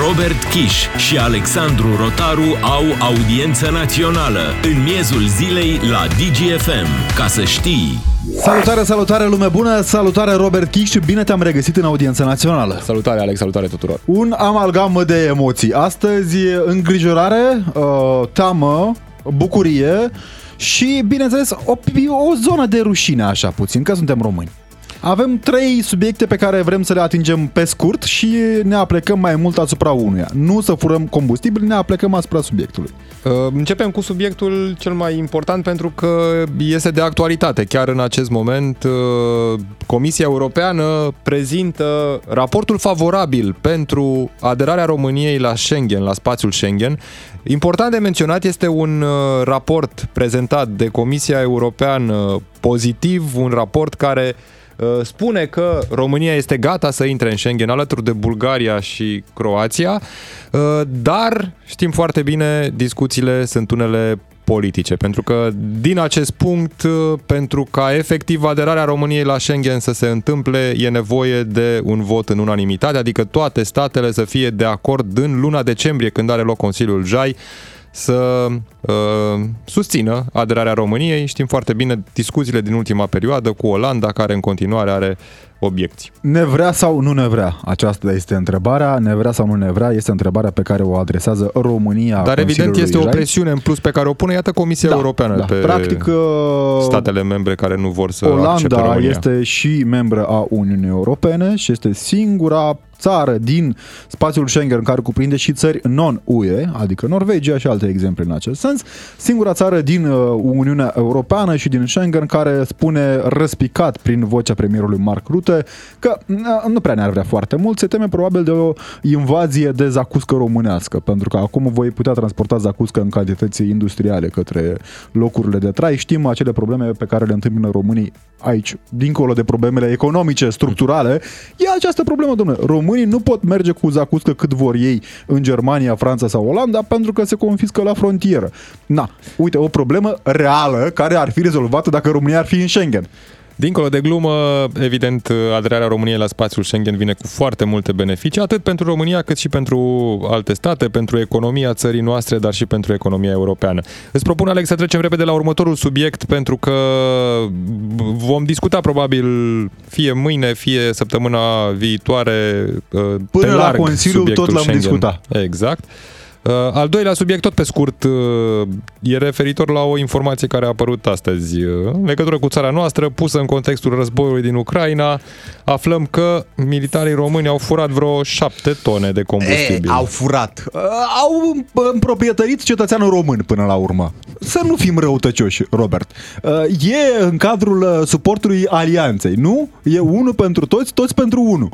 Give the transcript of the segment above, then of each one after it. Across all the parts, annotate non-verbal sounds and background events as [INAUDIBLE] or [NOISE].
Robert Kiș și Alexandru Rotaru au audiență națională în miezul zilei la DGFM. Ca să știi... Salutare, salutare, lume bună! Salutare, Robert Kiș și bine te-am regăsit în audiență națională. Salutare, Alex, salutare tuturor! Un amalgam de emoții. Astăzi, îngrijorare, uh, teamă, bucurie și, bineînțeles, o, o zonă de rușine, așa puțin, că suntem români. Avem trei subiecte pe care vrem să le atingem pe scurt și ne aplecăm mai mult asupra unuia. Nu să furăm combustibil, ne aplecăm asupra subiectului. Uh, începem cu subiectul cel mai important pentru că este de actualitate. Chiar în acest moment uh, Comisia Europeană prezintă raportul favorabil pentru aderarea României la Schengen, la spațiul Schengen. Important de menționat este un uh, raport prezentat de Comisia Europeană pozitiv, un raport care Uh, spune că România este gata să intre în Schengen alături de Bulgaria și Croația, uh, dar știm foarte bine, discuțiile sunt unele politice, pentru că din acest punct, uh, pentru ca efectiv aderarea României la Schengen să se întâmple, e nevoie de un vot în unanimitate, adică toate statele să fie de acord în luna decembrie, când are loc Consiliul JAI, să uh, susțină aderarea României. Știm foarte bine discuțiile din ultima perioadă cu Olanda, care în continuare are obiecții. Ne vrea sau nu ne vrea? Aceasta este întrebarea. Ne vrea sau nu ne vrea este întrebarea pe care o adresează România. Dar evident este o presiune în plus pe care o pune, iată, Comisia da, Europeană da. pe Practic, uh, statele membre care nu vor să Olanda accepte România. este și membră a Uniunii Europene și este singura țară din spațiul Schengen care cuprinde și țări non-UE, adică Norvegia și alte exemple în acest sens, singura țară din uh, Uniunea Europeană și din Schengen care spune răspicat prin vocea premierului Mark Rutte că uh, nu prea ne-ar vrea foarte mult, se teme probabil de o invazie de zacuscă românească, pentru că acum voi putea transporta zacuscă în cantități industriale către locurile de trai. Știm acele probleme pe care le întâmpină românii aici, dincolo de problemele economice, structurale, e această problemă, domnule. Românii nu pot merge cu zacuscă cât vor ei în Germania, Franța sau Olanda pentru că se confiscă la frontieră. Na, uite, o problemă reală care ar fi rezolvată dacă România ar fi în Schengen. Dincolo de glumă, evident, aderarea României la spațiul Schengen vine cu foarte multe beneficii, atât pentru România cât și pentru alte state, pentru economia țării noastre, dar și pentru economia europeană. Îți propun, Alex, să trecem repede la următorul subiect, pentru că vom discuta probabil fie mâine, fie săptămâna viitoare Până pe larg la Consiliu tot l-am discutat. Exact. Uh, al doilea subiect, tot pe scurt, uh, e referitor la o informație care a apărut astăzi. Uh, în legătură cu țara noastră, pusă în contextul războiului din Ucraina, aflăm că militarii români au furat vreo 7 tone de combustibil. E, au furat. Au împroprietărit cetățeanul român până la urmă. Să nu fim răutăcioși, Robert. E în cadrul suportului alianței, nu? E unul pentru toți, toți pentru unul.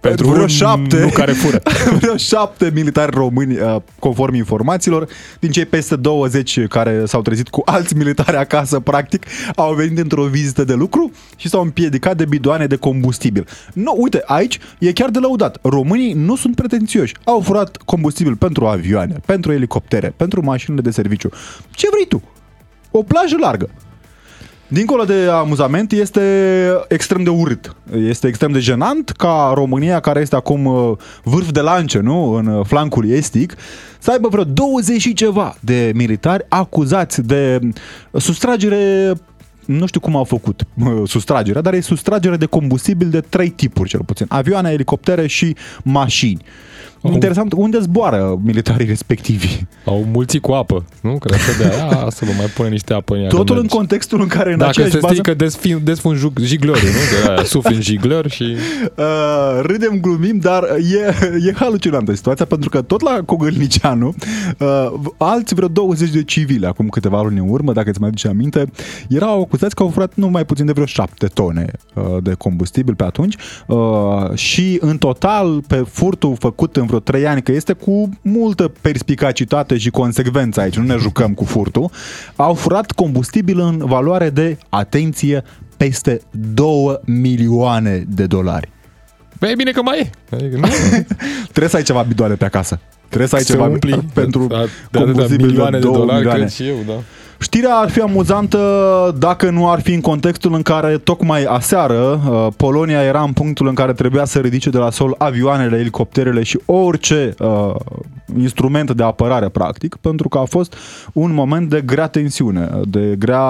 Pentru vreo șapte, nu care fură. [LAUGHS] vreo șapte militari români, uh, conform informațiilor, din cei peste 20 care s-au trezit cu alți militari acasă, practic, au venit într-o vizită de lucru și s-au împiedicat de bidoane de combustibil. Nu, uite, aici e chiar de lăudat. Românii nu sunt pretențioși. Au furat combustibil pentru avioane, pentru elicoptere, pentru mașinile de serviciu. Ce vrei tu? O plajă largă. Dincolo de amuzament, este extrem de urât. Este extrem de jenant ca România, care este acum uh, vârf de lance, nu? În uh, flancul estic, să aibă vreo 20 și ceva de militari acuzați de sustragere nu știu cum au făcut sustragerea, dar e sustragere de combustibil de trei tipuri, cel puțin. Avioane, elicoptere și mașini. Au... Interesant, unde zboară militarii respectivi? Au mulți cu apă, nu? Cred că de aia să vă mai pune niște apă în ea. Totul în contextul în care în Dacă se strică, desfin, desfun jiglori, nu? Că sufli în jiglori și... [LAUGHS] Uh, râdem, glumim, dar e, e halucinantă situația, pentru că tot la Cogălnicianu, uh, alți vreo 20 de civili, acum câteva luni în urmă, dacă îți mai aduce aminte, erau acuzați că au furat nu mai puțin de vreo 7 tone uh, de combustibil pe atunci uh, și în total pe furtul făcut în vreo 3 ani, că este cu multă perspicacitate și consecvență aici, nu ne jucăm cu furtul, au furat combustibil în valoare de, atenție, peste 2 milioane de dolari. Băi, e bine că mai e. Adică, nu? [LAUGHS] Trebuie să ai ceva bidoane pe acasă. Trebuie să ai ceva umpli pentru de combustibil milioane de, de dolari, milioane. cred și eu, da. Știrea ar fi amuzantă dacă nu ar fi în contextul în care tocmai aseară uh, Polonia era în punctul în care trebuia să ridice de la sol avioanele, elicopterele și orice uh, instrument de apărare practic, pentru că a fost un moment de grea tensiune, de grea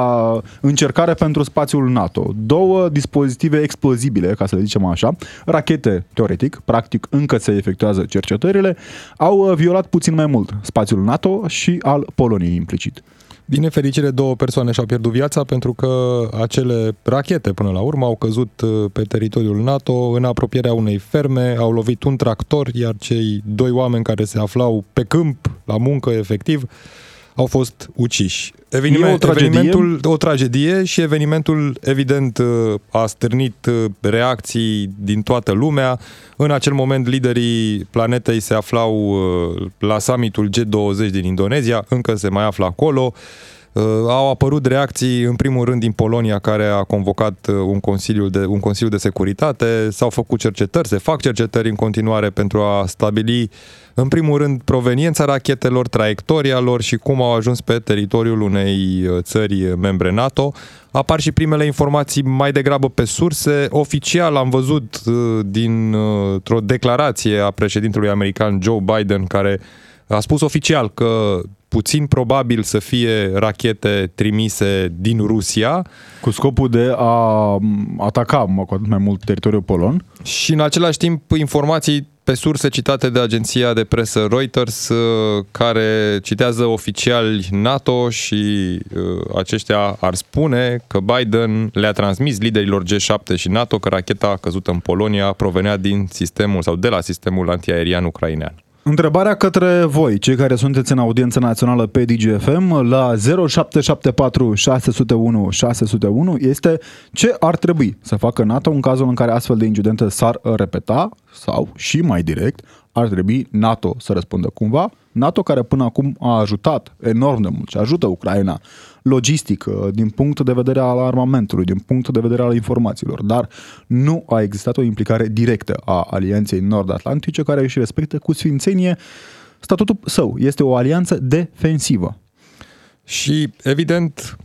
încercare pentru spațiul NATO. Două dispozitive explozibile, ca să le zicem așa, rachete teoretic, practic încă se efectuează cercetările, au uh, violat puțin mai mult spațiul NATO și al Poloniei implicit. Din nefericire, două persoane și-au pierdut viața pentru că acele rachete, până la urmă, au căzut uh, pe teritoriul NATO în apropierea unei ferme, au lovit un tractor, iar cei doi oameni care se aflau pe câmp, la muncă, efectiv, au fost uciși. Eveniment, o tragedie. Evenimentul, o tragedie și evenimentul, evident, a stârnit uh, reacții din toată lumea. În acel moment, liderii planetei se aflau uh, la summitul G20 din Indonezia, încă se mai află acolo. Uh, au apărut reacții, în primul rând, din Polonia, care a convocat un consiliu de, un consiliu de securitate. S-au făcut cercetări, se fac cercetări în continuare pentru a stabili în primul rând, proveniența rachetelor, traiectoria lor și cum au ajuns pe teritoriul unei uh, țări membre NATO. Apar și primele informații mai degrabă pe surse. Oficial am văzut uh, dintr-o uh, declarație a președintelui american Joe Biden care a spus oficial că puțin probabil să fie rachete trimise din Rusia. Cu scopul de a ataca cu atât mai mult teritoriul polon. Și în același timp informații pe surse citate de agenția de presă Reuters, uh, care citează oficiali NATO și uh, aceștia ar spune că Biden le-a transmis liderilor G7 și NATO că racheta căzută în Polonia provenea din sistemul sau de la sistemul antiaerian ucrainean. Întrebarea către voi, cei care sunteți în audiență națională pe DGFM, la 0774 601 601, este ce ar trebui să facă NATO în cazul în care astfel de incidente s-ar repeta sau, și mai direct, ar trebui NATO să răspundă cumva. NATO care până acum a ajutat enorm de mult și ajută Ucraina logistic, din punct de vedere al armamentului, din punct de vedere al informațiilor, dar nu a existat o implicare directă a Alianței Nord-Atlantice care își respectă cu sfințenie statutul său. Este o alianță defensivă. Și, evident,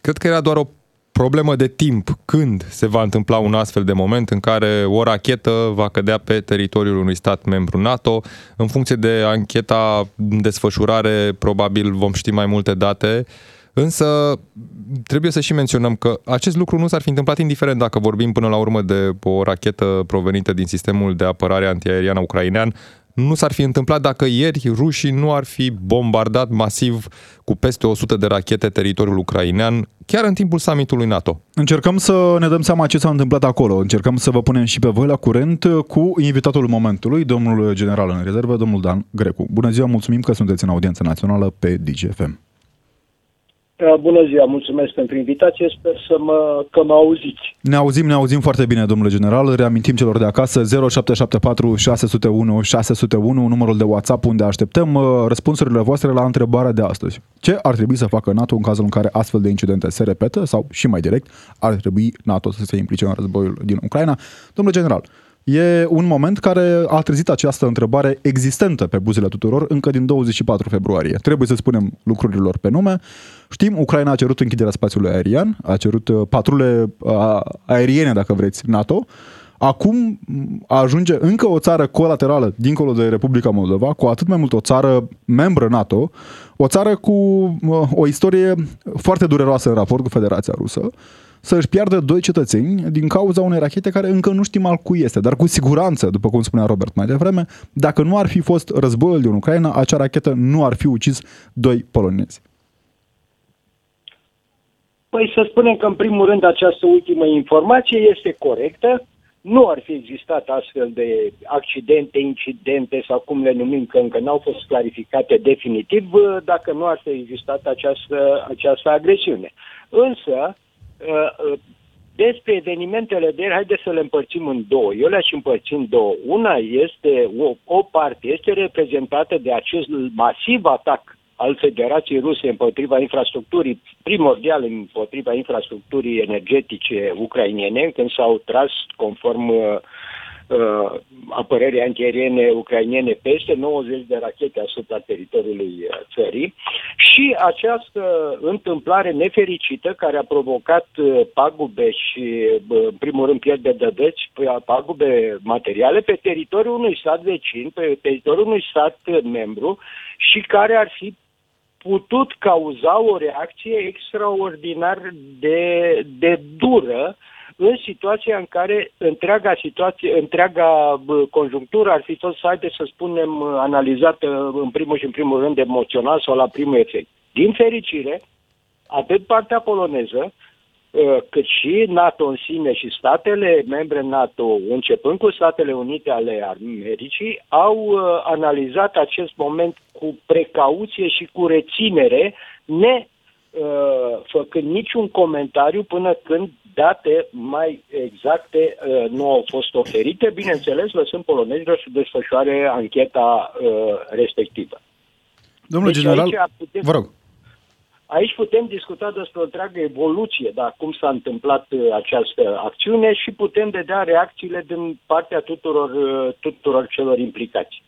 cred că era doar o problemă de timp când se va întâmpla un astfel de moment în care o rachetă va cădea pe teritoriul unui stat membru NATO. În funcție de ancheta în desfășurare, probabil vom ști mai multe date. Însă trebuie să și menționăm că acest lucru nu s-ar fi întâmplat indiferent dacă vorbim până la urmă de o rachetă provenită din sistemul de apărare antiaeriană ucrainean nu s-ar fi întâmplat dacă ieri rușii nu ar fi bombardat masiv cu peste 100 de rachete teritoriul ucrainean, chiar în timpul summitului NATO. Încercăm să ne dăm seama ce s-a întâmplat acolo. Încercăm să vă punem și pe voi la curent cu invitatul momentului, domnul general în rezervă, domnul Dan Grecu. Bună ziua, mulțumim că sunteți în audiență națională pe DGFM. Da, bună ziua, mulțumesc pentru invitație, sper să mă, că mă auziți. Ne auzim, ne auzim foarte bine, domnule general. Reamintim celor de acasă 0774 601 601, numărul de WhatsApp unde așteptăm uh, răspunsurile voastre la întrebarea de astăzi. Ce ar trebui să facă NATO în cazul în care astfel de incidente se repetă sau, și mai direct, ar trebui NATO să se implice în războiul din Ucraina? Domnule general, E un moment care a trezit această întrebare existentă pe buzele tuturor încă din 24 februarie. Trebuie să spunem lucrurilor pe nume. Știm, Ucraina a cerut închiderea spațiului aerian, a cerut uh, patrule uh, aeriene, dacă vreți, NATO. Acum ajunge încă o țară colaterală dincolo de Republica Moldova, cu atât mai mult o țară membră NATO, o țară cu uh, o istorie foarte dureroasă în raport cu Federația Rusă, să își piardă doi cetățeni din cauza unei rachete care încă nu știm al cui este, dar cu siguranță, după cum spunea Robert mai devreme, dacă nu ar fi fost războiul din Ucraina, acea rachetă nu ar fi ucis doi polonezi. Păi să spunem că, în primul rând, această ultimă informație este corectă. Nu ar fi existat astfel de accidente, incidente sau cum le numim, că încă n-au fost clarificate definitiv, dacă nu ar fi existat această, această agresiune. Însă, Uh, uh, despre evenimentele de ieri, haideți să le împărțim în două. Eu le-aș împărți în două. Una este, o, o parte este reprezentată de acest masiv atac al Federației Ruse împotriva infrastructurii, primordial împotriva infrastructurii energetice ucrainiene, când s-au tras conform uh, uh, apărării antiaeriene ucrainiene peste 90 de rachete asupra teritoriului uh, țării. Și această întâmplare nefericită care a provocat uh, pagube și, uh, în primul rând, pierde de dăți, pagube materiale pe teritoriul unui stat vecin, pe teritoriul unui stat membru și care ar fi putut cauza o reacție extraordinar de, de dură în situația în care întreaga situație, întreaga conjunctură ar fi fost, haide să spunem, analizată în primul și în primul rând emoțional sau la primul efect. Din fericire, atât partea poloneză, ă, cât și NATO în sine și statele membre NATO, începând cu Statele Unite ale Americii, au ă, analizat acest moment cu precauție și cu reținere, ne ă, făcând niciun comentariu până când date mai exacte uh, nu au fost oferite, bineînțeles lăsând polonezilor să desfășoare ancheta uh, respectivă. Domnule deci general, putem, vă rog. Aici putem discuta despre o întreagă evoluție, da, cum s-a întâmplat uh, această acțiune și putem vedea reacțiile din partea tuturor, uh, tuturor celor implicați.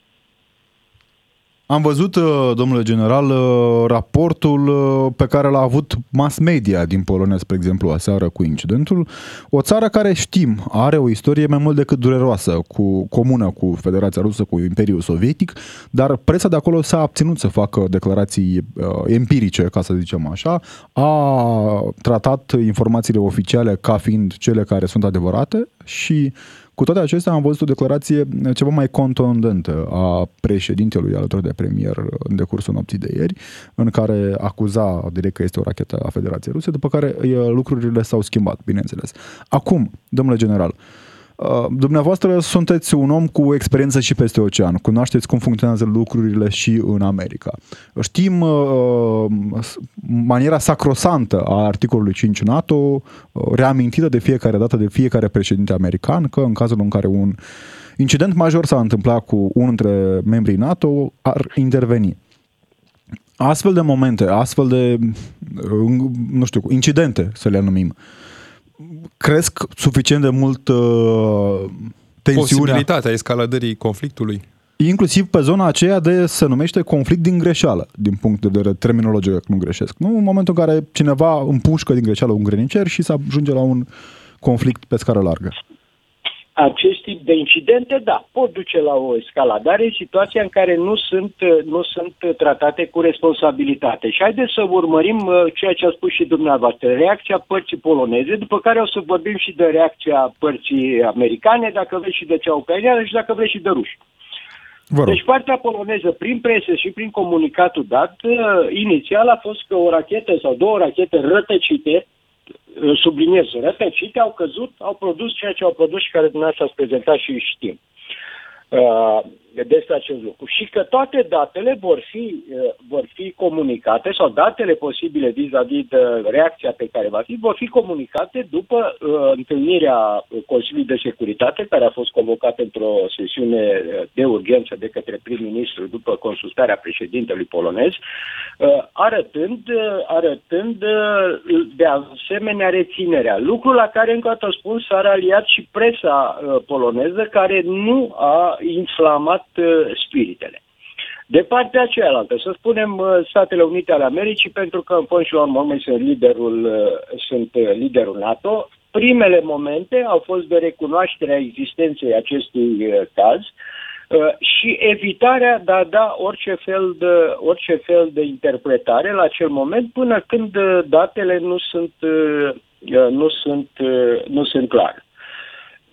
Am văzut, uh, domnule general, uh, raportul uh, pe care l-a avut mass media din Polonia, spre exemplu, aseară cu incidentul. O țară care știm are o istorie mai mult decât dureroasă, cu comună cu Federația Rusă, cu Imperiul Sovietic, dar presa de acolo s-a abținut să facă declarații uh, empirice, ca să zicem așa, a tratat informațiile oficiale ca fiind cele care sunt adevărate și cu toate acestea am văzut o declarație ceva mai contundentă a președintelui alături de premier în decursul nopții de ieri, în care acuza direct că este o rachetă a Federației Ruse, după care lucrurile s-au schimbat, bineînțeles. Acum, domnule general, uh, Uh, dumneavoastră sunteți un om cu experiență și peste ocean, cunoașteți cum funcționează lucrurile și în America. Știm uh, maniera sacrosantă a articolului 5 NATO, uh, reamintită de fiecare dată de fiecare președinte american, că în cazul în care un incident major s-a întâmplat cu unul dintre membrii NATO, ar interveni. Astfel de momente, astfel de, uh, nu știu, incidente, să le numim, uh, cresc suficient de mult uh, tensiunea. Posibilitatea escaladării conflictului. Inclusiv pe zona aceea de se numește conflict din greșeală, din punct de vedere terminologic, nu greșesc. Nu? În momentul în care cineva împușcă din greșeală un grănicer și se ajunge la un conflict pe scară largă acest tip de incidente, da, pot duce la o escaladare în situația în care nu sunt, nu sunt tratate cu responsabilitate. Și haideți să urmărim uh, ceea ce a spus și dumneavoastră, reacția părții poloneze, după care o să vorbim și de reacția părții americane, dacă vreți și de cea ucraineană și dacă vreți și de ruși. Deci partea poloneză, prin presă și prin comunicatul dat, uh, inițial a fost că o rachetă sau două rachete rătăcite subliniez, rătăcite au căzut, au produs ceea ce au produs și care dumneavoastră ați prezentat și știm. Uh, despre acest lucru. Și că toate datele vor fi, uh, vor fi comunicate sau datele posibile vis-a-vis de reacția pe care va fi, vor fi comunicate după uh, întâlnirea Consiliului de Securitate, care a fost convocată într-o sesiune uh, de urgență de către prim-ministru după consultarea președintelui polonez, uh, arătând, uh, arătând uh, de asemenea reținerea. Lucru la care, încă o dată spun, s-a raliat și presa uh, poloneză, care nu a inflamat Uh, spiritele. De partea cealaltă, să spunem uh, Statele Unite ale Americii, pentru că în fond și la urmă sunt liderul, uh, sunt liderul NATO, primele momente au fost de recunoaștere a existenței acestui caz și evitarea de a da orice fel de, orice fel de interpretare la acel moment până când datele nu sunt, nu sunt, nu sunt clare.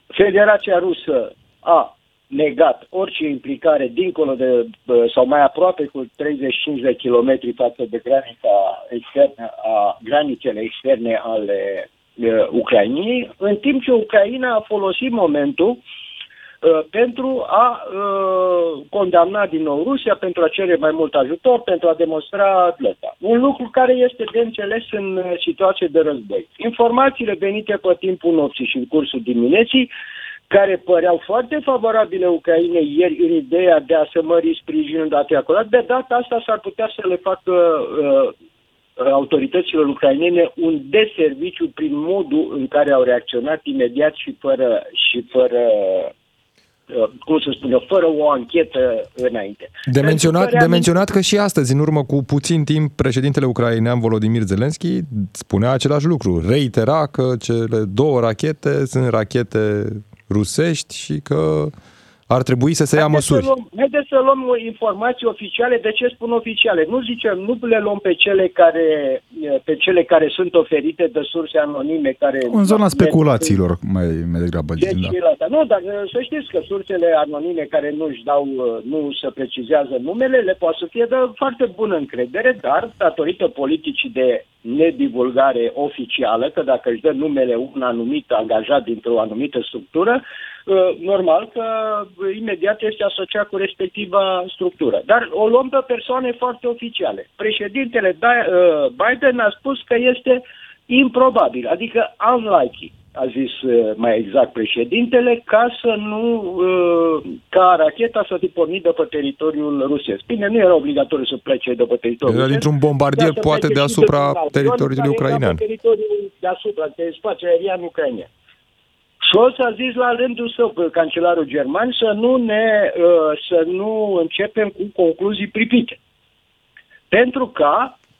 Federația Rusă a negat orice implicare dincolo de sau mai aproape cu 35 de kilometri față de granița externă a granițele externe ale uh, Ucrainei, în timp ce Ucraina a folosit momentul uh, pentru a uh, condamna din nou Rusia, pentru a cere mai mult ajutor, pentru a demonstra plăta. Un lucru care este de înțeles în situație de război. Informațiile venite pe timpul nopții și în cursul dimineții care păreau foarte favorabile Ucrainei ieri în ideea de a se mări sprijinul dat acolo. De data asta s-ar putea să le facă uh, autorităților ucrainene un deserviciu prin modul în care au reacționat imediat și fără, și fără uh, cum să spun eu, fără o anchetă înainte. De menționat, de menționat că și astăzi, în urmă cu puțin timp, președintele ucrainean Volodymyr Zelensky spunea același lucru. Reitera că cele două rachete sunt rachete rusești și că ar trebui să se ia Haideți măsuri. Să luăm, haideți să luăm informații oficiale. De ce spun oficiale? Nu zicem, nu le luăm pe cele care, pe cele care sunt oferite de surse anonime. Care În zona speculațiilor, mai, mai degrabă. Deci, da. asta. Nu, dar să știți că sursele anonime care nu își dau, nu se precizează numele, le poate să fie de foarte bună încredere, dar datorită politicii de nedivulgare oficială, că dacă își dă numele un anumit angajat dintr-o anumită structură, Uh, normal că imediat este asociat cu respectiva structură. Dar o luăm pe persoane foarte oficiale. Președintele uh, Biden a spus că este improbabil, adică unlikely, a zis uh, mai exact președintele, ca să nu, ca racheta să fi pornit de pe teritoriul rusesc. Bine, nu era obligatoriu să plece de pe teritoriul Era rusesc. dintr-un bombardier poate deasupra de teritoriului ucrainean. Teritoriul deasupra, de spațiu aerian ucrainean. Scholz a zis la rândul său, cancelarul german, să nu, ne, uh, să nu începem cu concluzii pripite. Pentru că,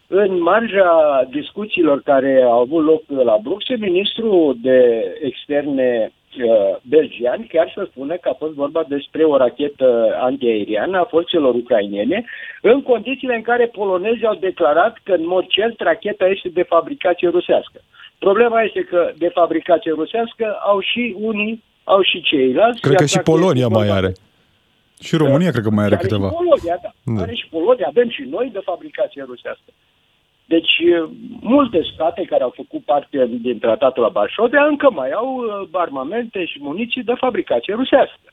în marja discuțiilor care au avut loc la Bruxelles, ministrul de externe uh, belgian chiar să spune că a fost vorba despre o rachetă antiaeriană a forțelor ucrainene, în condițiile în care polonezii au declarat că, în mod cert, racheta este de fabricație rusească. Problema este că de fabricație rusească au și unii, au și ceilalți. Cred că și Polonia mai are. Și România da. cred că mai are are câteva. Și Polonia, da. da. Are și Polonia, avem și noi de fabricație rusească. Deci, multe state care au făcut parte din tratatul la Varșovia încă mai au armamente și muniții de fabricație rusească.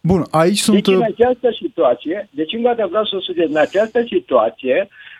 Bun, aici sunt... Deci, în această situație, deci încă vreau să sugerez, în această situație, uh,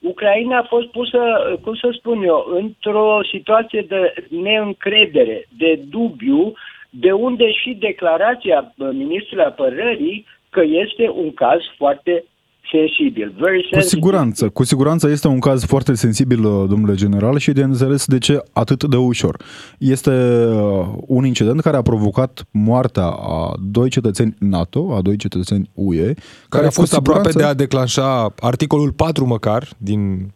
Ucraina a fost pusă, cum să spun eu, într-o situație de neîncredere, de dubiu, de unde și declarația ministrului apărării că este un caz foarte sensibil, very sensitive. Cu siguranță, cu siguranță este un caz foarte sensibil, domnule general, și de înțeles de ce atât de ușor. Este uh, un incident care a provocat moartea a doi cetățeni NATO, a doi cetățeni UE, care, care a fost siguranță... aproape de a declanșa articolul 4 măcar din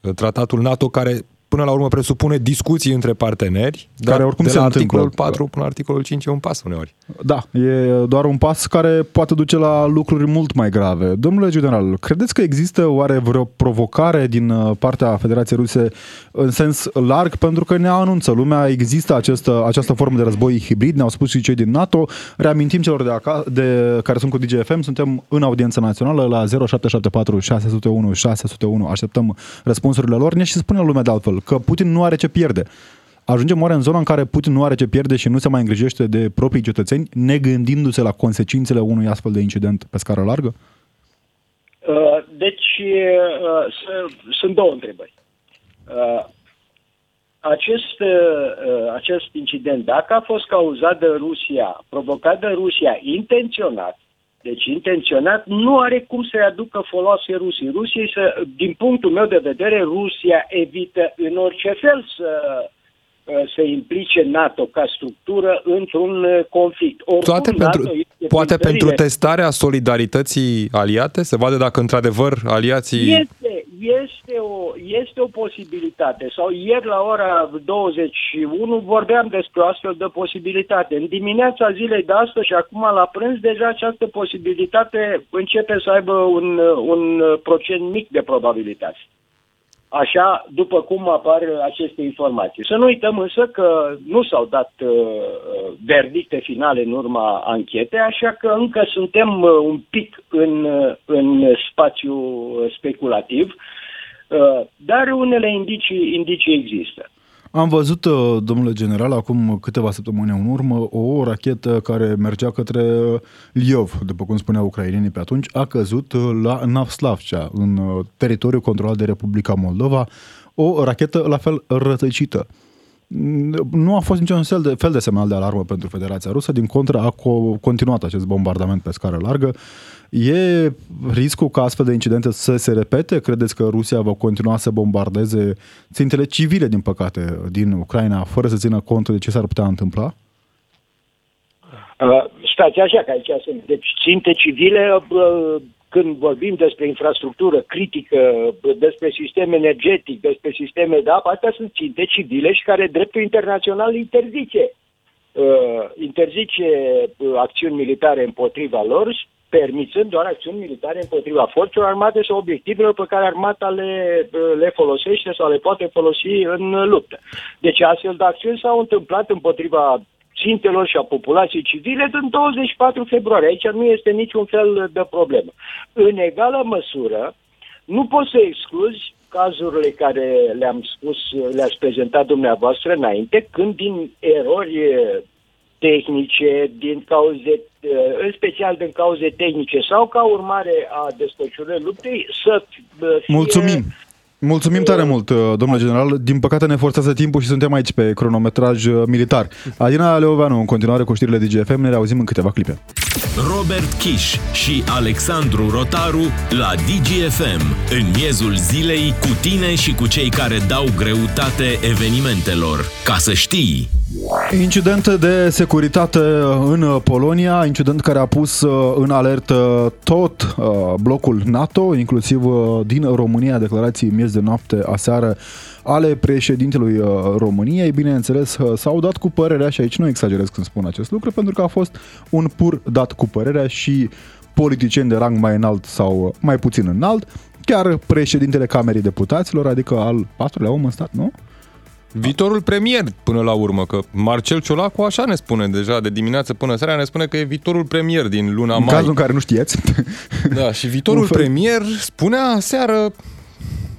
uh, tratatul NATO, care până la urmă presupune discuții între parteneri, dar care oricum de la se articolul întâmplă. 4 până la articolul 5 e un pas uneori. Da, e doar un pas care poate duce la lucruri mult mai grave. Domnule general, credeți că există oare vreo provocare din uh, partea Federației Ruse în sens larg? Pentru că ne anunță lumea, există această, această formă de război hibrid, ne-au spus și cei din NATO. Reamintim celor de, acasă, de care sunt cu DGFM, suntem în audiență națională la 0774 601 601. Așteptăm răspunsurile lor. Ne și spune lumea de altfel că Putin nu are ce pierde. Ajungem oare în zona în care Putin nu are ce pierde și nu se mai îngrijește de proprii cetățeni, negândindu-se la consecințele unui astfel de incident pe scară largă? Uh, deci, uh, sunt două întrebări. Uh, acest, acest incident, dacă a fost cauzat de Rusia, provocat de Rusia intenționat, deci intenționat, nu are cum să-i aducă foloase Rusiei. Rusiei să, din punctul meu de vedere, Rusia evită în orice fel să se implice NATO ca structură într-un conflict. Oricum, Toate pentru, poate pentru testarea solidarității aliate? Se vadă dacă într-adevăr aliații... Este, este, o, este o posibilitate. Sau ieri la ora 21 vorbeam despre o astfel de posibilitate. În dimineața zilei de astăzi și acum la prânz deja această posibilitate începe să aibă un, un procent mic de probabilitate. Așa, după cum apar aceste informații. Să nu uităm însă că nu s-au dat uh, verdicte finale în urma anchetei, așa că încă suntem uh, un pic în, uh, în spațiu speculativ, uh, dar unele indicii, indicii există. Am văzut, uh, domnule general, acum câteva săptămâni în urmă, o rachetă care mergea către Liov, după cum spuneau ucrainenii pe atunci, a căzut uh, la Navslavcea, în uh, teritoriul controlat de Republica Moldova, o rachetă la fel rătăcită. Nu a fost niciun fel de, fel de semnal de alarmă pentru Federația Rusă, din contră a continuat acest bombardament pe scară largă. E riscul ca astfel de incidente să se repete? Credeți că Rusia va continua să bombardeze țintele civile, din păcate, din Ucraina, fără să țină cont de ce s-ar putea întâmpla? Uh, stați așa, că aici sunt. Deci ținte civile, uh, când vorbim despre infrastructură critică, despre sistem energetic, despre sisteme de apă, astea sunt ținte civile și care dreptul internațional interzice. Uh, interzice uh, acțiuni militare împotriva lor, permițând doar acțiuni militare împotriva forțelor armate sau obiectivelor pe care armata le, uh, le folosește sau le poate folosi în luptă. Deci astfel de acțiuni s-au întâmplat împotriva țintelor și a populației civile din 24 februarie. Aici nu este niciun fel de problemă. În egală măsură, nu poți să excluzi cazurile care le-am spus, le-ați prezentat dumneavoastră înainte, când din erori tehnice, din cauze, în special din cauze tehnice sau ca urmare a desfășurării luptei, să fie Mulțumim! Mulțumim tare mult, uh, domnule general. Din păcate ne forțează timpul și suntem aici pe cronometraj uh, militar. Adina Leoveanu, în continuare cu știrile DGFM, ne reauzim în câteva clipe. Robert Kiș și Alexandru Rotaru la DGFM, în miezul zilei, cu tine și cu cei care dau greutate evenimentelor. Ca să știi! Incident de securitate în Polonia, incident care a pus uh, în alertă tot uh, blocul NATO, inclusiv uh, din România, declarații miez de noapte aseară ale președintelui României. Bineînțeles, s-au dat cu părerea și aici nu exagerez când spun acest lucru, pentru că a fost un pur dat cu părerea și politicieni de rang mai înalt sau mai puțin înalt, chiar președintele Camerei Deputaților, adică al patrulea om în stat, nu? Viitorul premier, până la urmă, că Marcel Ciolacu așa ne spune deja de dimineață până seara, ne spune că e viitorul premier din luna în mai. În cazul în care nu știați. [LAUGHS] Da, și viitorul [LAUGHS] premier spunea seară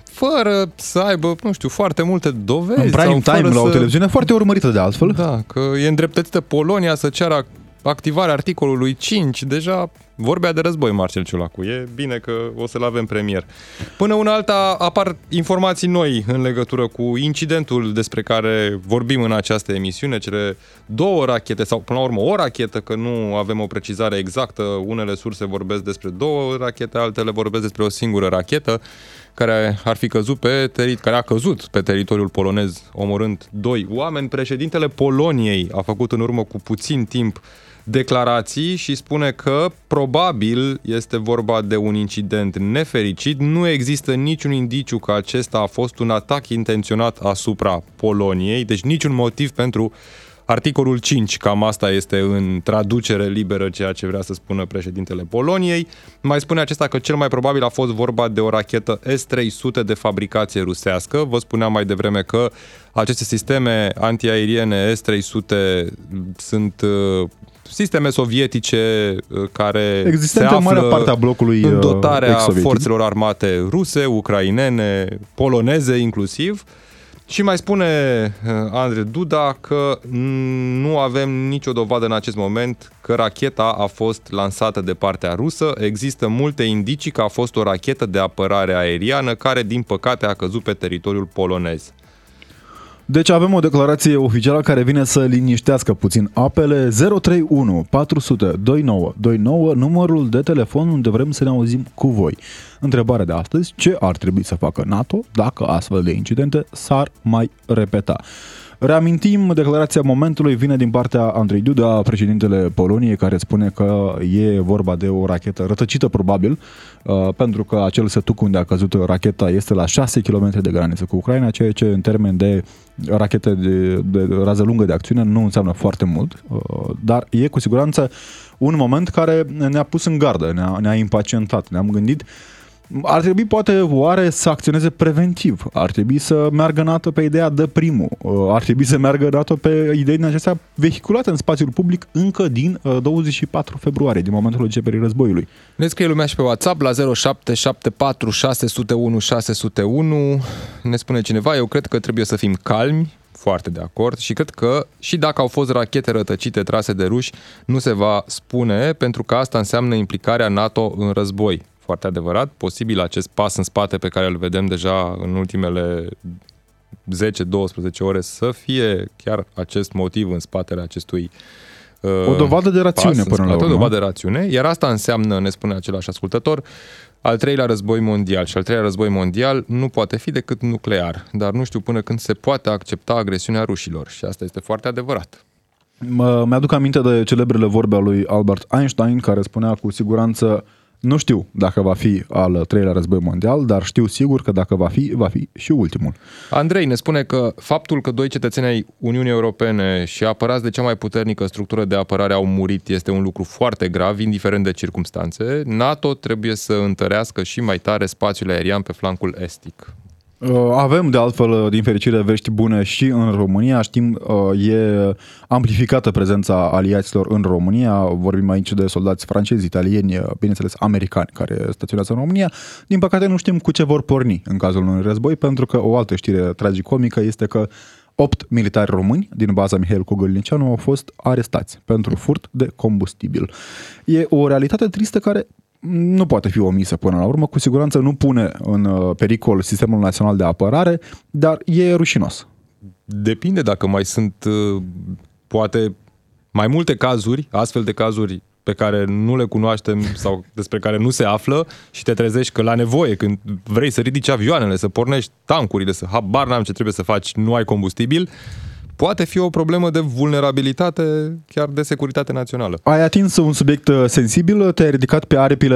fără să aibă, nu știu, foarte multe dovezi. În prime sau time, la o să... televiziune foarte urmărită de altfel. Da, că e îndreptățită Polonia să ceară activarea articolului 5, deja vorbea de război Marcel Ciulacu. E bine că o să-l avem premier. Până una alta apar informații noi în legătură cu incidentul despre care vorbim în această emisiune, cele două rachete, sau până la urmă o rachetă, că nu avem o precizare exactă, unele surse vorbesc despre două rachete, altele vorbesc despre o singură rachetă care ar fi căzut pe teri- care a căzut pe teritoriul polonez, omorând doi oameni. Președintele Poloniei a făcut în urmă cu puțin timp declarații și spune că probabil este vorba de un incident nefericit. Nu există niciun indiciu că acesta a fost un atac intenționat asupra Poloniei, deci niciun motiv pentru Articolul 5, cam asta este în traducere liberă ceea ce vrea să spună președintele Poloniei. Mai spune acesta că cel mai probabil a fost vorba de o rachetă S-300 de fabricație rusească. Vă spuneam mai devreme că aceste sisteme antiaeriene S-300 sunt uh, sisteme sovietice uh, care Existente se află în mare parte a blocului în dotarea ex-sovietic. forțelor armate ruse, ucrainene, poloneze inclusiv. Și mai spune uh, Andrei Duda că nu avem nicio dovadă în acest moment că racheta a fost lansată de partea rusă. Există multe indicii că a fost o rachetă de apărare aeriană care, din păcate, a căzut pe teritoriul polonez. Deci avem o declarație oficială care vine să liniștească puțin apele 031 400 2929, numărul de telefon unde vrem să ne auzim cu voi. Întrebarea de astăzi, ce ar trebui să facă NATO dacă astfel de incidente s-ar mai repeta? Reamintim, declarația momentului vine din partea Andrei Duda, președintele Poloniei, care spune că e vorba de o rachetă rătăcită probabil, uh, pentru că acel sătuc unde a căzut racheta este la 6 km de graniță cu Ucraina, ceea ce în termen de rachete de, de rază lungă de acțiune nu înseamnă foarte mult, uh, dar e cu siguranță un moment care ne-a pus în gardă, ne-a, ne-a impacientat, ne-am gândit ar trebui poate oare să acționeze preventiv, ar trebui să meargă NATO pe ideea de primul, Uh, ar trebui să meargă NATO pe idei din acestea vehiculate în spațiul public încă din uh, 24 februarie, din momentul începerii războiului. Ne scrie lumea și pe WhatsApp la 0774 601 601. Ne spune cineva, eu cred că trebuie să fim calmi, foarte de acord și cred că și dacă au fost rachete rătăcite trase de ruși, nu se va spune pentru că asta înseamnă implicarea NATO în război. Foarte adevărat, posibil acest pas în spate pe care îl vedem deja în ultimele 10-12 ore să fie chiar acest motiv în spatele acestui uh, O dovadă de rațiune pas în până la spate, urmă. O dovadă de rațiune, iar asta înseamnă, ne spune același ascultător, al treilea război mondial. Și al treilea război mondial nu poate fi decât nuclear, dar nu știu până când se poate accepta agresiunea rușilor. Și asta este foarte adevărat. Mă, mi-aduc aminte de celebrele vorbe ale lui Albert Einstein, care spunea cu siguranță nu știu dacă va fi al treilea război mondial, dar știu sigur că dacă va fi, va fi și ultimul. Andrei ne spune că faptul că doi cetățeni ai Uniunii Europene și apărați de cea mai puternică structură de apărare au murit este un lucru foarte grav, indiferent de circumstanțe. NATO trebuie să întărească și mai tare spațiul aerian pe flancul estic. Uh, avem, de altfel, din fericire, vești bune și în România. Știm, uh, e amplificată prezența aliaților în România. Vorbim aici de soldați francezi, italieni, uh, bineînțeles, americani care staționează în România. Din păcate, nu știm cu ce vor porni în cazul unui război, pentru că o altă știre tragicomică este că 8 militari români din baza Mihail Cogălnicianu au fost arestați pentru furt de combustibil. E o realitate tristă care nu poate fi omisă până la urmă, cu siguranță nu pune în uh, pericol sistemul național de apărare, dar e rușinos. Depinde dacă mai sunt, uh, poate, mai multe cazuri, astfel de cazuri pe care nu le cunoaștem sau despre care nu se află și te trezești că la nevoie, când vrei să ridici avioanele, să pornești tancurile, să habar n-am ce trebuie să faci, nu ai combustibil, poate fi o problemă de vulnerabilitate, chiar de securitate națională. Ai atins un subiect uh, sensibil, te-ai ridicat pe aripile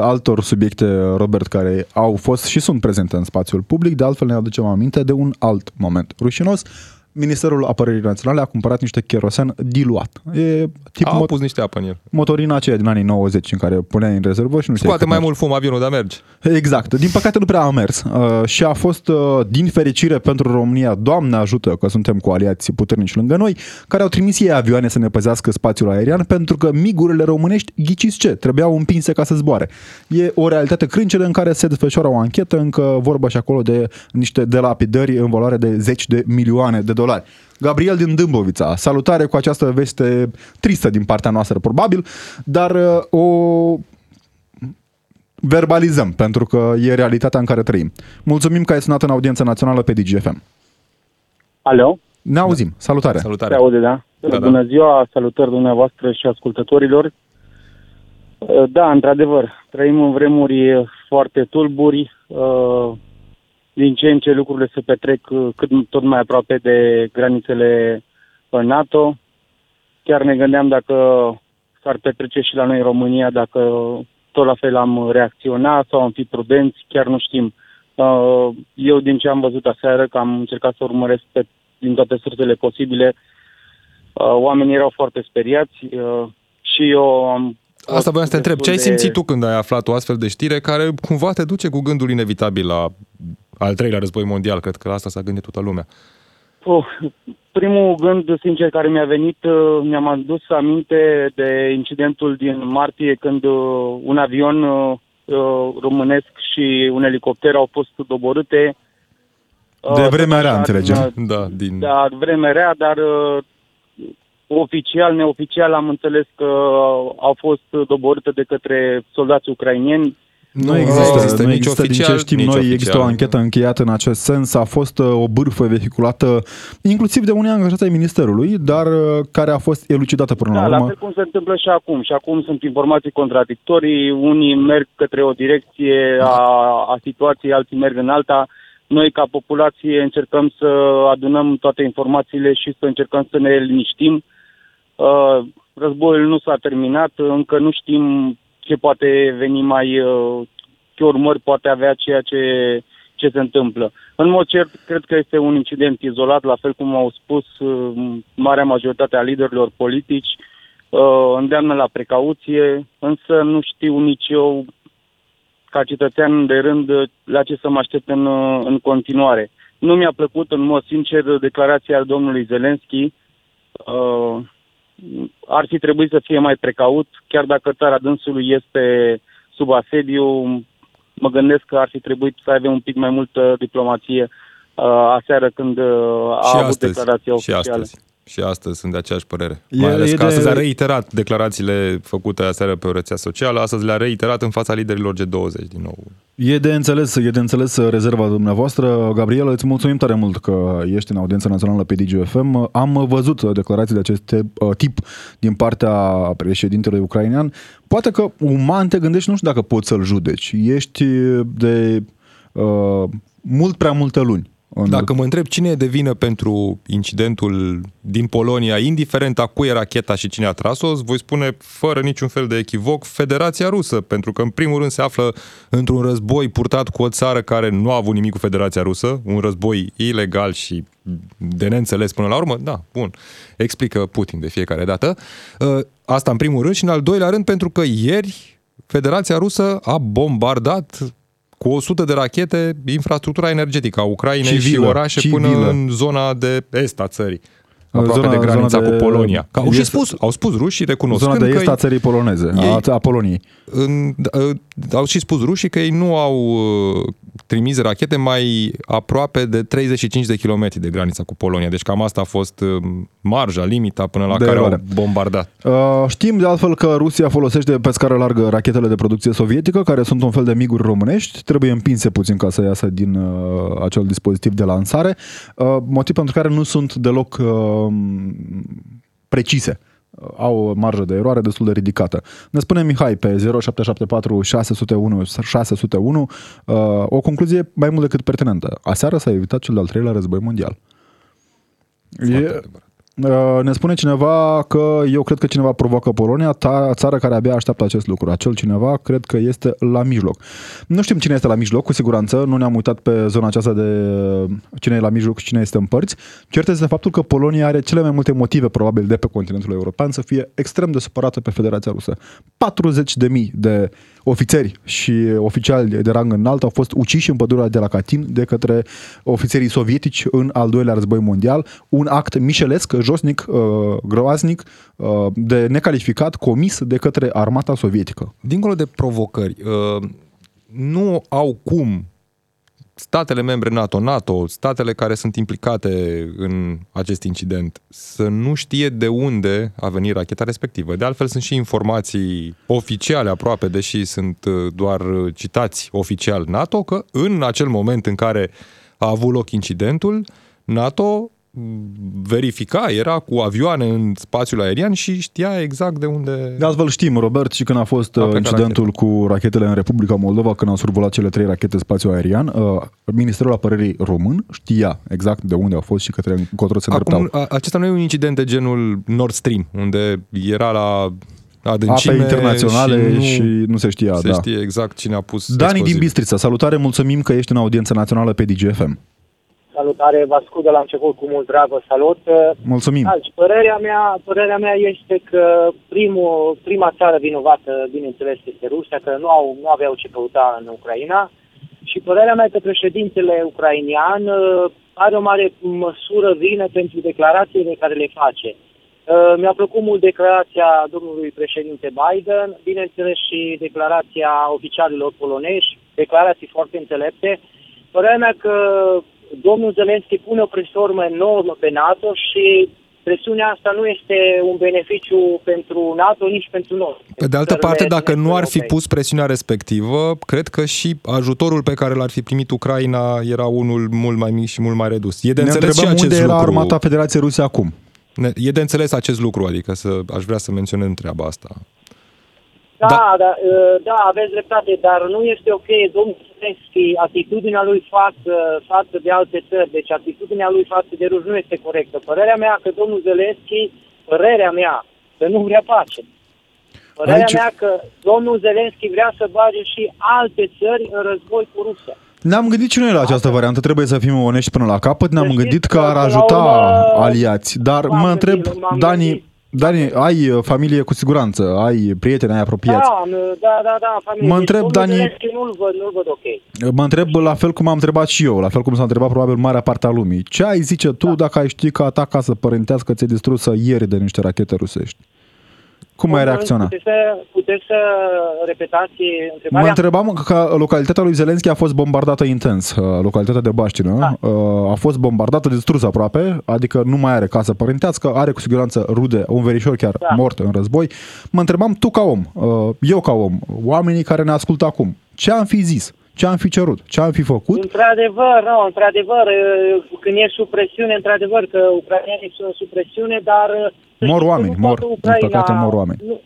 altor subiecte, Robert, care au fost și sunt prezente în spațiul public, de altfel ne aducem aminte de un alt moment rușinos, Ministerul Apărării Naționale a cumpărat niște kerosen diluat. E tip Au mot- pus niște apă în el. Motorina aceea din anii 90 în care puneai în rezervă și nu știai Scoate mai mult fum avionul, dar merge. Exact. Din păcate nu prea a mers uh, și a fost, uh, din fericire pentru România, Doamne ajută că suntem cu aliații puternici lângă noi, care au trimis ei avioane să ne păzească spațiul aerian pentru că migurile românești, ghiciți ce, trebuiau împinse ca să zboare. E o realitate crâncenă în care se desfășoară o anchetă, încă vorba și acolo de niște delapidări în valoare de zeci de milioane de dolari dolari. Gabriel din Dâmbovița, salutare cu această veste tristă din partea noastră probabil, dar uh, o verbalizăm pentru că e realitatea în care trăim. Mulțumim că ai sunat în audiența națională pe DGFM. Alo? Ne auzim. Salutare. Salutare. Se aude, da? da Bună da. ziua, salutări dumneavoastră și ascultătorilor. Uh, da, într-adevăr, trăim în vremuri foarte tulburi. Uh, din ce în ce lucrurile se petrec uh, cât tot mai aproape de granițele uh, NATO. Chiar ne gândeam dacă s-ar petrece și la noi în România, dacă tot la fel am reacționat sau am fi prudenți, chiar nu știm. Uh, eu, din ce am văzut aseară, că am încercat să urmăresc pe, din toate sursele posibile, oamenii erau foarte speriați și eu am Asta voiam să te întreb. Ce ai simțit tu când ai aflat o astfel de știre care cumva te duce cu gândul inevitabil la al treilea război mondial, cred că la asta s-a gândit toată lumea. Oh, primul gând, sincer, care mi-a venit, uh, mi-am adus aminte de incidentul din martie când uh, un avion uh, românesc și un elicopter au fost doborâte. De vremea rea, înțelegem. Da, din... da, vremea rea, dar oficial, neoficial am înțeles că au fost doborâte de către soldați ucrainieni nu există, nu există, nu există oficial, din ce știm noi, oficial, există o anchetă încheiată în acest sens, a fost uh, o bârfă vehiculată inclusiv de unii angajați ai Ministerului, dar uh, care a fost elucidată până da, la urmă. la fel cum se întâmplă și acum. Și acum sunt informații contradictorii, unii merg către o direcție a, a situației, alții merg în alta. Noi, ca populație, încercăm să adunăm toate informațiile și să încercăm să ne liniștim. Uh, războiul nu s-a terminat, încă nu știm ce poate veni mai, uh, ce urmări poate avea ceea ce, ce se întâmplă. În mod cert, cred că este un incident izolat, la fel cum au spus uh, marea majoritate a liderilor politici, uh, îndeamnă la precauție, însă nu știu nici eu, ca cetățean de rând, la ce să mă aștept în, în continuare. Nu mi-a plăcut, în mod sincer, declarația domnului Zelenski. Uh, ar fi trebuit să fie mai precaut, chiar dacă țara dânsului este sub asediu, mă gândesc că ar fi trebuit să aibă un pic mai multă diplomație uh, aseară când uh, a și avut astăzi, declarația oficială. Și astăzi. Și astăzi sunt de aceeași părere. E, Mai ales e că de... astăzi a reiterat declarațiile făcute aseară pe o rețea socială, astăzi le-a reiterat în fața liderilor G20 din nou. E de înțeles, e de înțeles rezerva dumneavoastră. Gabriela, îți mulțumim tare mult că ești în audiența națională pe DGFM. Am văzut declarații de acest uh, tip din partea președintelui ucrainean. Poate că uman te gândești, nu știu dacă poți să-l judeci. Ești de uh, mult prea multe luni În... Dacă mă întreb cine e de vină pentru incidentul din Polonia, indiferent a cui e racheta și cine a tras-o, voi spune fără niciun fel de echivoc Federația Rusă, pentru că în primul rând se află într-un război purtat cu o țară care nu a avut nimic cu Federația Rusă, un război ilegal și de neînțeles până la urmă, da, bun, explică Putin de fiecare dată. Uh, asta în primul rând și în al doilea rând pentru că ieri Federația Rusă a bombardat cu 100 de rachete infrastructura energetică a Ucrainei Civilă, și orașe civilă. până în zona de est a țării. Aproape Zona- de granița zona de- cu Polonia. Că au și est- spus, au spus rușii, recunoscând Zona de că est a țării poloneze, ei- a, a Poloniei. în, uh, au și spus rușii că ei nu au uh, trimis rachete mai aproape de 35 de kilometri de granița cu Polonia. Deci cam asta a fost uh, marja, limita până la De care eroare. au bombardat. Uh, știm de altfel că Rusia folosește pe scară largă rachetele de producție sovietică, care sunt un fel de miguri românești, trebuie împinse puțin ca să iasă din uh, acel dispozitiv de lansare, uh, motiv pentru care nu sunt deloc uh, precise Uh, au o marjă de eroare destul de ridicată. Ne spune Mihai pe 0774 601 601 uh, o concluzie mai mult decât pertinentă. Aseară s-a evitat cel de-al treilea război mondial. Foarte E, adevărat. Uh, Ne spune cineva că eu cred că cineva provoacă Polonia, ta, țară care abia așteaptă acest lucru. Acel cineva cred că este la mijloc. Nu știm cine este la mijloc, cu siguranță, nu ne-am uitat pe zona aceasta de uh, cine e la mijloc și cine este în părți. Cert este faptul că Polonia are cele mai multe motive, probabil, de pe continentul european să fie extrem de supărată pe Federația Rusă. 40.000 de ofițeri și oficiali de rang înalt au fost uciși în pădurea de la Katyn de către ofițerii sovietici în al doilea război mondial. Un act mișelesc, josnic, uh, groaznic, uh, de necalificat, comis de către armata sovietică. Dincolo de provocări, uh, nu au cum statele membre NATO, NATO, statele care sunt implicate în acest incident, să nu știe de unde a venit racheta respectivă. De altfel, sunt și informații oficiale aproape, deși sunt uh, doar uh, citați oficial NATO, că în acel moment în care a avut loc incidentul, NATO m, verifica, era cu avioane în spațiul aerian și știa exact de unde... De altfel știm, Robert, și când a fost A uh, plecat incidentul cu rachetele în Republica Moldova, când au survolat cele trei rachete spațiu aerian, uh, Ministerul Apărării Român știa exact de unde au fost și către încotro se îndreptau. Acum, a- acesta nu e un incident de genul Nord Stream, unde era la adâncime Ape internaționale și, și și nu nu se știa. se da. știe exact cine a pus Dani din explozivul. Bistrița, salutare, mulțumim că ești în audiență națională pe DGFM. Salutare, vă ascult de la început cu mult drag, vă salut. Mulțumim. Alți, părerea mea, părerea mea este că primul, prima țară vinovată, bineînțeles, este Rusia, că nu, au, nu aveau ce căuta în Ucraina. Și părerea mea că președintele ucrainian uh, are o mare măsură vină pentru declarațiile care le face. Uh, Mi-a plăcut mult declarația domnului președinte Biden, bineînțeles și declarația oficialilor polonești, declarații foarte înțelepte. Părerea mea că domnul Zelenski pune o presiune enormă pe NATO și presiunea asta nu este un beneficiu pentru NATO, nici pentru noi. Pe de altă Țările parte, dacă din nu ar fi europene. pus presiunea respectivă, cred că și ajutorul pe care l-ar fi primit Ucraina era unul mult mai mic și mult mai redus. E de ne înțeles și întrebăm acest unde era lucru. armata Federației Ruse acum. Ne- E de înțeles acest lucru, adică să, aș vrea să menționez treaba asta. Da, Da. da, da, da, aveți dreptate, dar nu este ok, domnul Zelensky, atitudinea lui față, față de alte țări, deci atitudinea lui față de ruși nu este corectă. Părerea mea că domnul Zelensky, părerea mea, că nu vrea pace. Părerea Aici- mea că domnul Zelensky vrea să bage și alte țări în război cu Rusia. Ne-am gândit și noi la această variantă, trebuie să fim onești până la capăt, ne-am Să gândit știți că că, ar până la ajuta urmă, aliați, dar m-am mă întreb, gândit, m-am Dani, gândit. Dani, ai uh, familie cu siguranță, ai prieteni, ai apropiați. Da, da, da, da, familie. Mă Deci întreb, domnul Dani- Zelensky nu-l văd, nu-l văd ok. Mă întreb la fel cum am întrebat și eu, la fel cum s-a întrebat probabil marea parte a lumii. Ce ai zice tu dacă ai ști că a ta casă părintească ți-e distrusă ieri de niște rachete rusești? Cum ai reacționa? Puteți să, puteți să repetați Mă întrebarea? întrebam că localitatea lui Zelenski a fost bombardată intens, uh, localitatea de Baștină. Da. Uh, A fost bombardată, distrusă aproape, adică nu mai are casă părintească, are cu siguranță rude, un verișor chiar Da. mort în război. Mă întrebam tu ca om, uh, eu ca om, oamenii care ne ascultă acum, ce am fi zis? Ce am fi cerut? Ce am fi făcut? Într-adevăr, nu, într-adevăr, uh, când ești sub presiune, într-adevăr că ucrainienii sunt sub presiune, dar... uh, să Mor știți că oameni, nu mor. toată Din păcate mor oameni. Nu,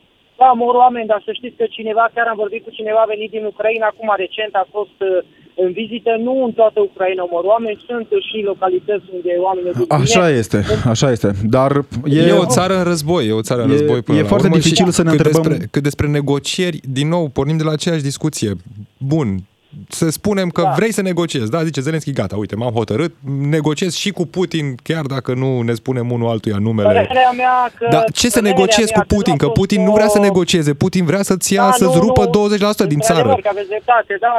da, mor oameni, dar să știți că cineva, chiar am vorbit cu cineva venit din Ucraina, acum recent a fost uh, în vizită, nu în toată Ucraina mor oameni, sunt și localități unde oamenii duc Așa bine. este, așa este. Dar e, E o țară în război, e o țară în E- război până e la foarte urmă dificil și să ne cât întrebăm- Despre, cât despre negocieri, din nou, pornim de la aceeași discuție. Bun, să spunem că Da. vrei să negociezi, da, zice Zelenski, gata, uite, m-am hotărât, negociez și cu Putin, chiar dacă nu ne spunem unul altuia numele. Părerea mea că... Dar ce să părerea negociezi mea cu Putin? nu a Că fost Putin o- nu vrea să negocieze, Putin vrea să-ți ia, Da, să-ți nu, rupă nu, 20% din țară. într-adevăr că aveți dreptate, da.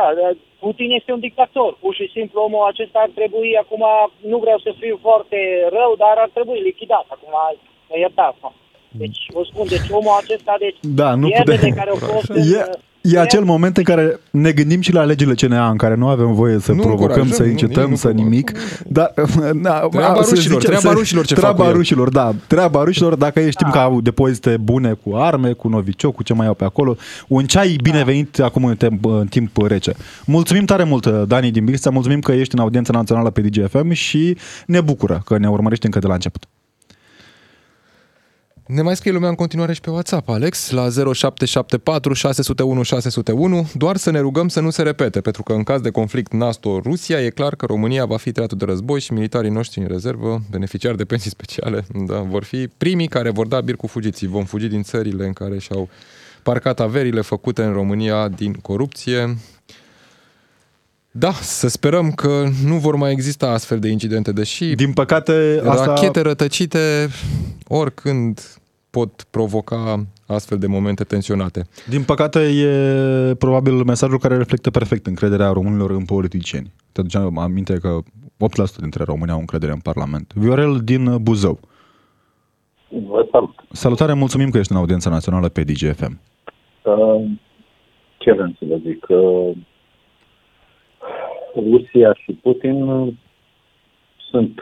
Putin este un dictator. Pur și simplu omul acesta ar trebui, acum, nu vreau să fiu foarte rău, dar ar trebui lichidat. Acum, mă iertați. mă. Deci, vă spun, deci omul acesta, deci, Da, nu pierdele putem. care au fost... E, e acel moment în care ne gândim și la legile CNA în care nu avem voie să Nu provocăm, încurajăm, să nu, incităm, nu să provocăm. nimic. Dar, [LAUGHS] na, Treaba să rușilor, treaba rușilor ce fac Treaba cu el. rușilor, da. Treaba rușilor, dacă ei știm că au depozite bune cu arme, cu novicioc, cu ce mai au pe acolo. Un ceai binevenit acum în timp, în timp rece. Mulțumim tare mult, Dani din Bistrița, mulțumim că ești în audiența națională pe DGFM și ne bucură că ne urmărești încă de la început. Ne mai scrie lumea în continuare și pe WhatsApp, Alex, la 0774 601 601, doar să ne rugăm să nu se repete, pentru că în caz de conflict NATO-Rusia, e clar că România va fi teatru de război și militarii noștri în rezervă, beneficiari de pensii speciale, [LAUGHS] da, vor fi primii care vor da bir cu fugiții. Vom fugi din țările în care și-au parcat averile făcute în România din corupție. Da, să sperăm că nu vor mai exista astfel de incidente, deși Din păcate, asta... Rachete rătăcite oricând pot provoca astfel de momente tensionate. Din păcate, e probabil mesajul care reflectă perfect încrederea românilor în politicieni. Te aduceam aminte că 8% dintre români au încredere în Parlament. Viorel din Buzău. Vă salut. Salutare, mulțumim că ești în audiența națională pe DGFM. Uh, Ce vrem să vă zic? Că Rusia și Putin uh, sunt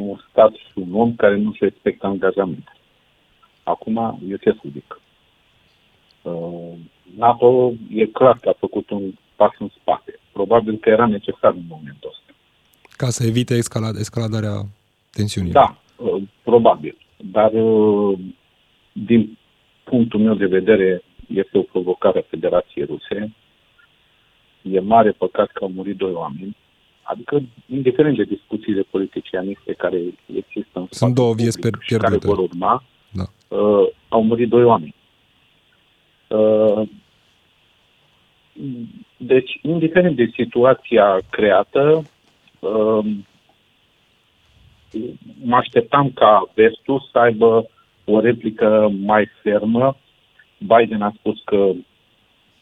un stat și un om care nu-și respectă angajamente. Acum, eu ce să zic? Uh, NATO e clar că a făcut un pas în spate. Probabil că era necesar în momentul ăsta. Ca să evite escalad- escaladarea tensiunilor. Da, uh, probabil. Dar uh, din punctul meu de vedere este o provocare a Federației Ruse. E mare păcat că au murit doi oameni. Adică, indiferent de discuțiile politicianiste care există în spațiul două vieți public per- și care pierdute. vor urma, Da. uh, au murit doi oameni. Uh, deci, indiferent de situația creată, uh, mă așteptam ca vestul să aibă o replică mai fermă. Biden a spus că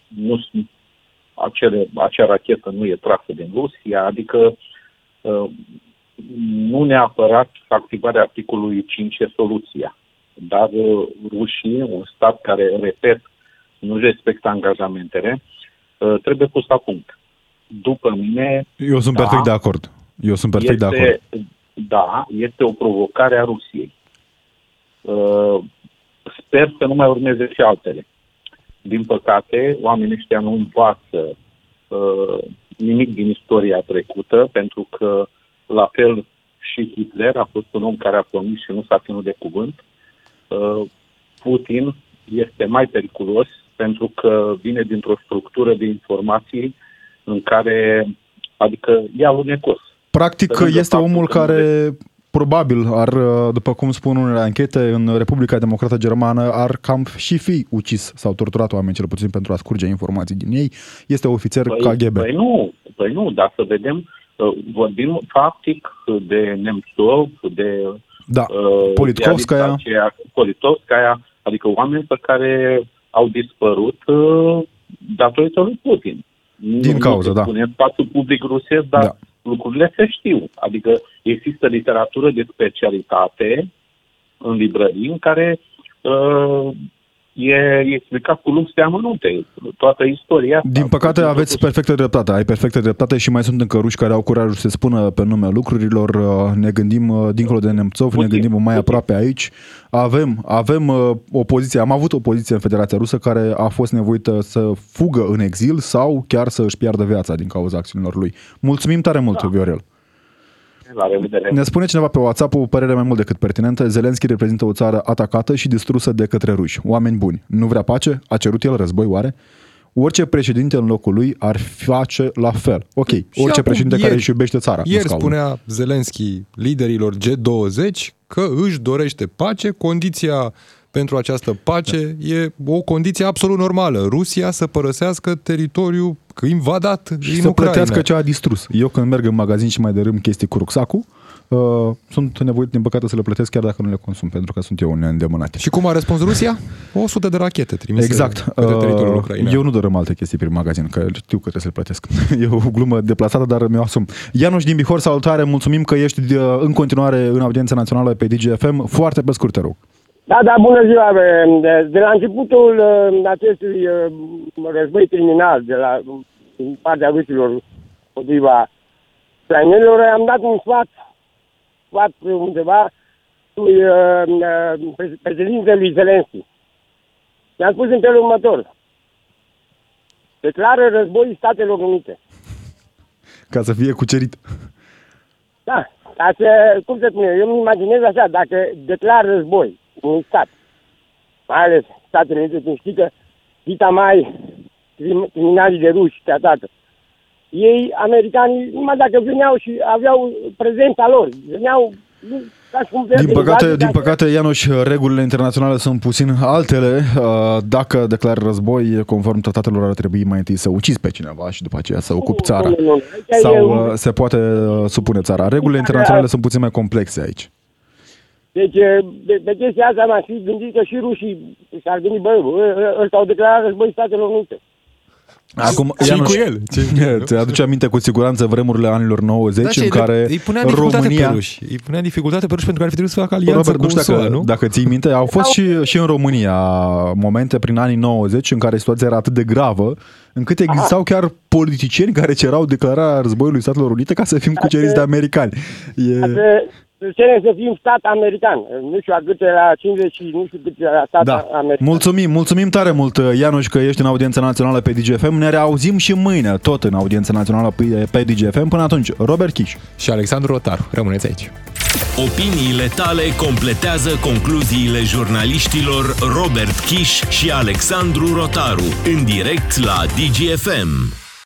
nu, acele, acea rachetă nu e trasă din Rusia, adică uh, nu neapărat activarea articolului 5 e soluția. Dar uh, rușii, un stat care, repet, nu respectă angajamentele, uh, trebuie pus la punct. După mine, Eu sunt Da. perfect de acord. Eu sunt perfect de acord. da, este o provocare a Rusiei. Uh, sper să nu mai urmeze și altele. Din păcate, oamenii ăștia nu învață uh, nimic din istoria trecută, pentru că, la fel, și Hitler a fost un om care a promis și nu s-a ținut de cuvânt. Uh, Putin este mai periculos pentru că vine dintr-o structură de informații în care, adică, e alunecos. Practic, Pe lângă este faptul omul că nu care probabil ar, după cum spun unele anchete, în Republica Democrată Germană ar cam și fi ucis sau torturat oameni, cel puțin pentru a scurge informații din ei. Este ofițer KGB. Păi nu, păi nu, dar să vedem, uh, vorbim faptic de Nemțov, de Da, uh, Politkovskaya. de aceea- Politkovskaya, adică oameni pe care au dispărut uh, datorită lui Putin. Din Nu- cauză, nu se da. spune în spațiul public rusesc, dar Da. Lucrurile se știu. Adică există literatură de specialitate în librării în care uh, e explicat cu lux de amănunte toată istoria. asta. Din păcate Putin aveți totuși- perfectă dreptate, ai perfectă dreptate și mai sunt încă ruși care au curajul să se spună pe nume lucrurilor, uh, ne gândim uh, dincolo de Nemțov, ne Putin, gândim mai Putin. aproape aici. Avem, avem uh, o poziție, am avut o poziție în Federația Rusă care a fost nevoită să fugă în exil sau chiar să își piardă viața din cauza acțiunilor lui. Mulțumim tare mult, Da. Viorel. La revedere. Ne spune cineva pe WhatsApp o părere mai mult decât pertinentă. Zelenski reprezintă o țară atacată și distrusă de către ruși. Oameni buni. Nu vrea pace? A cerut el război oare? orice președinte în locul lui ar face la fel. Ok, orice acum, președinte ieri- care își iubește țara. nu Ieri scaunul. spunea Zelenski liderilor G20 că își dorește pace, condiția pentru această pace e o condiție absolut normală. Rusia să părăsească teritoriul invadat și din să Ucraina. plătească ce a distrus. Eu când merg în magazin și mai dărâm chestii cu rucsacul, uh, sunt nevoit din păcate să le plătesc chiar dacă nu le consum, pentru că sunt eu un îndemânat. Și cum a răspuns Rusia? 100 de rachete trimise Exact. către teritoriul Uh, ucrainean. Eu nu dărâm alte chestii prin magazin, că știu că trebuie să le plătesc. [LAUGHS] E o glumă deplasată, dar mi-o asum. Ianuș din Bihor, salutare, mulțumim că ești uh, în continuare în audiența națională pe DGFM. Foarte pe scurt, te rog. Da, da, bună ziua. De, de la începutul uh, acestui uh, război criminal de la din partea rusilor împotriva ucrainenilor, am dat un sfat, sfat undeva lui uh, uh, pre- președintelui Zelenski. I-am spus în felul următor. Declară război Statelor Unite. Ca să fie cucerit. Da, ca să, cum să spun eu, eu îmi imaginez așa, dacă declar război unui stat, mai ales Statele Unite, când știi că dita mai crim- criminalii de ruși te atacă. Ei, americanii, numai dacă veneau și aveau prezența lor, veneau nu, ca și cum Din păcate, invazie, din ca- păcate, Ianuș, regulile internaționale sunt puțin altele. Uh, Dacă declari război, conform tratatelor, ar trebui mai întâi să ucizi pe cineva și după aceea să ocupi țara. Nu, nu, nu. Aici e Sau un- uh, se poate uh, supune țara. Regulile internaționale sunt puțin mai complexe aici. Deci, de, de chestia asta m-aș fi gândit că și rușii s-ar gândi, bă, ă- ăsta au declarat război Statelor Unite. Acum, Ce-i Ianuș, cu el? Ce-i- [LAUGHS] Ți aduce aminte cu siguranță vremurile anilor 90 Da, și în îi- care îi punea în dificultate România... pe ruși. Îi punea în dificultate pe ruși pentru că ar fi trebuit să facă alianță Robert, cu nu știu SUA, dacă, nu? dacă ții minte, au fost și, și în România momente prin anii 90 în care situația era atât de gravă, încât existau chiar politicieni care cerau declararea războiului Statelor Unite ca să fim cuceriți de americani. E... Să, să cerem să fim stat american. Nu știu a cât era 50 și nu știu cât era stat Da. american. Mulțumim, mulțumim tare mult, Ianuș, că ești în audiența națională pe DGFM. Ne reauzim și mâine, tot în audiența națională pe, pe DGFM. Până atunci, Robert Chiș. Și Alexandru Rotaru. Rămâneți aici. Opiniile tale completează concluziile jurnaliștilor Robert Kiș și Alexandru Rotaru în direct la DGFM.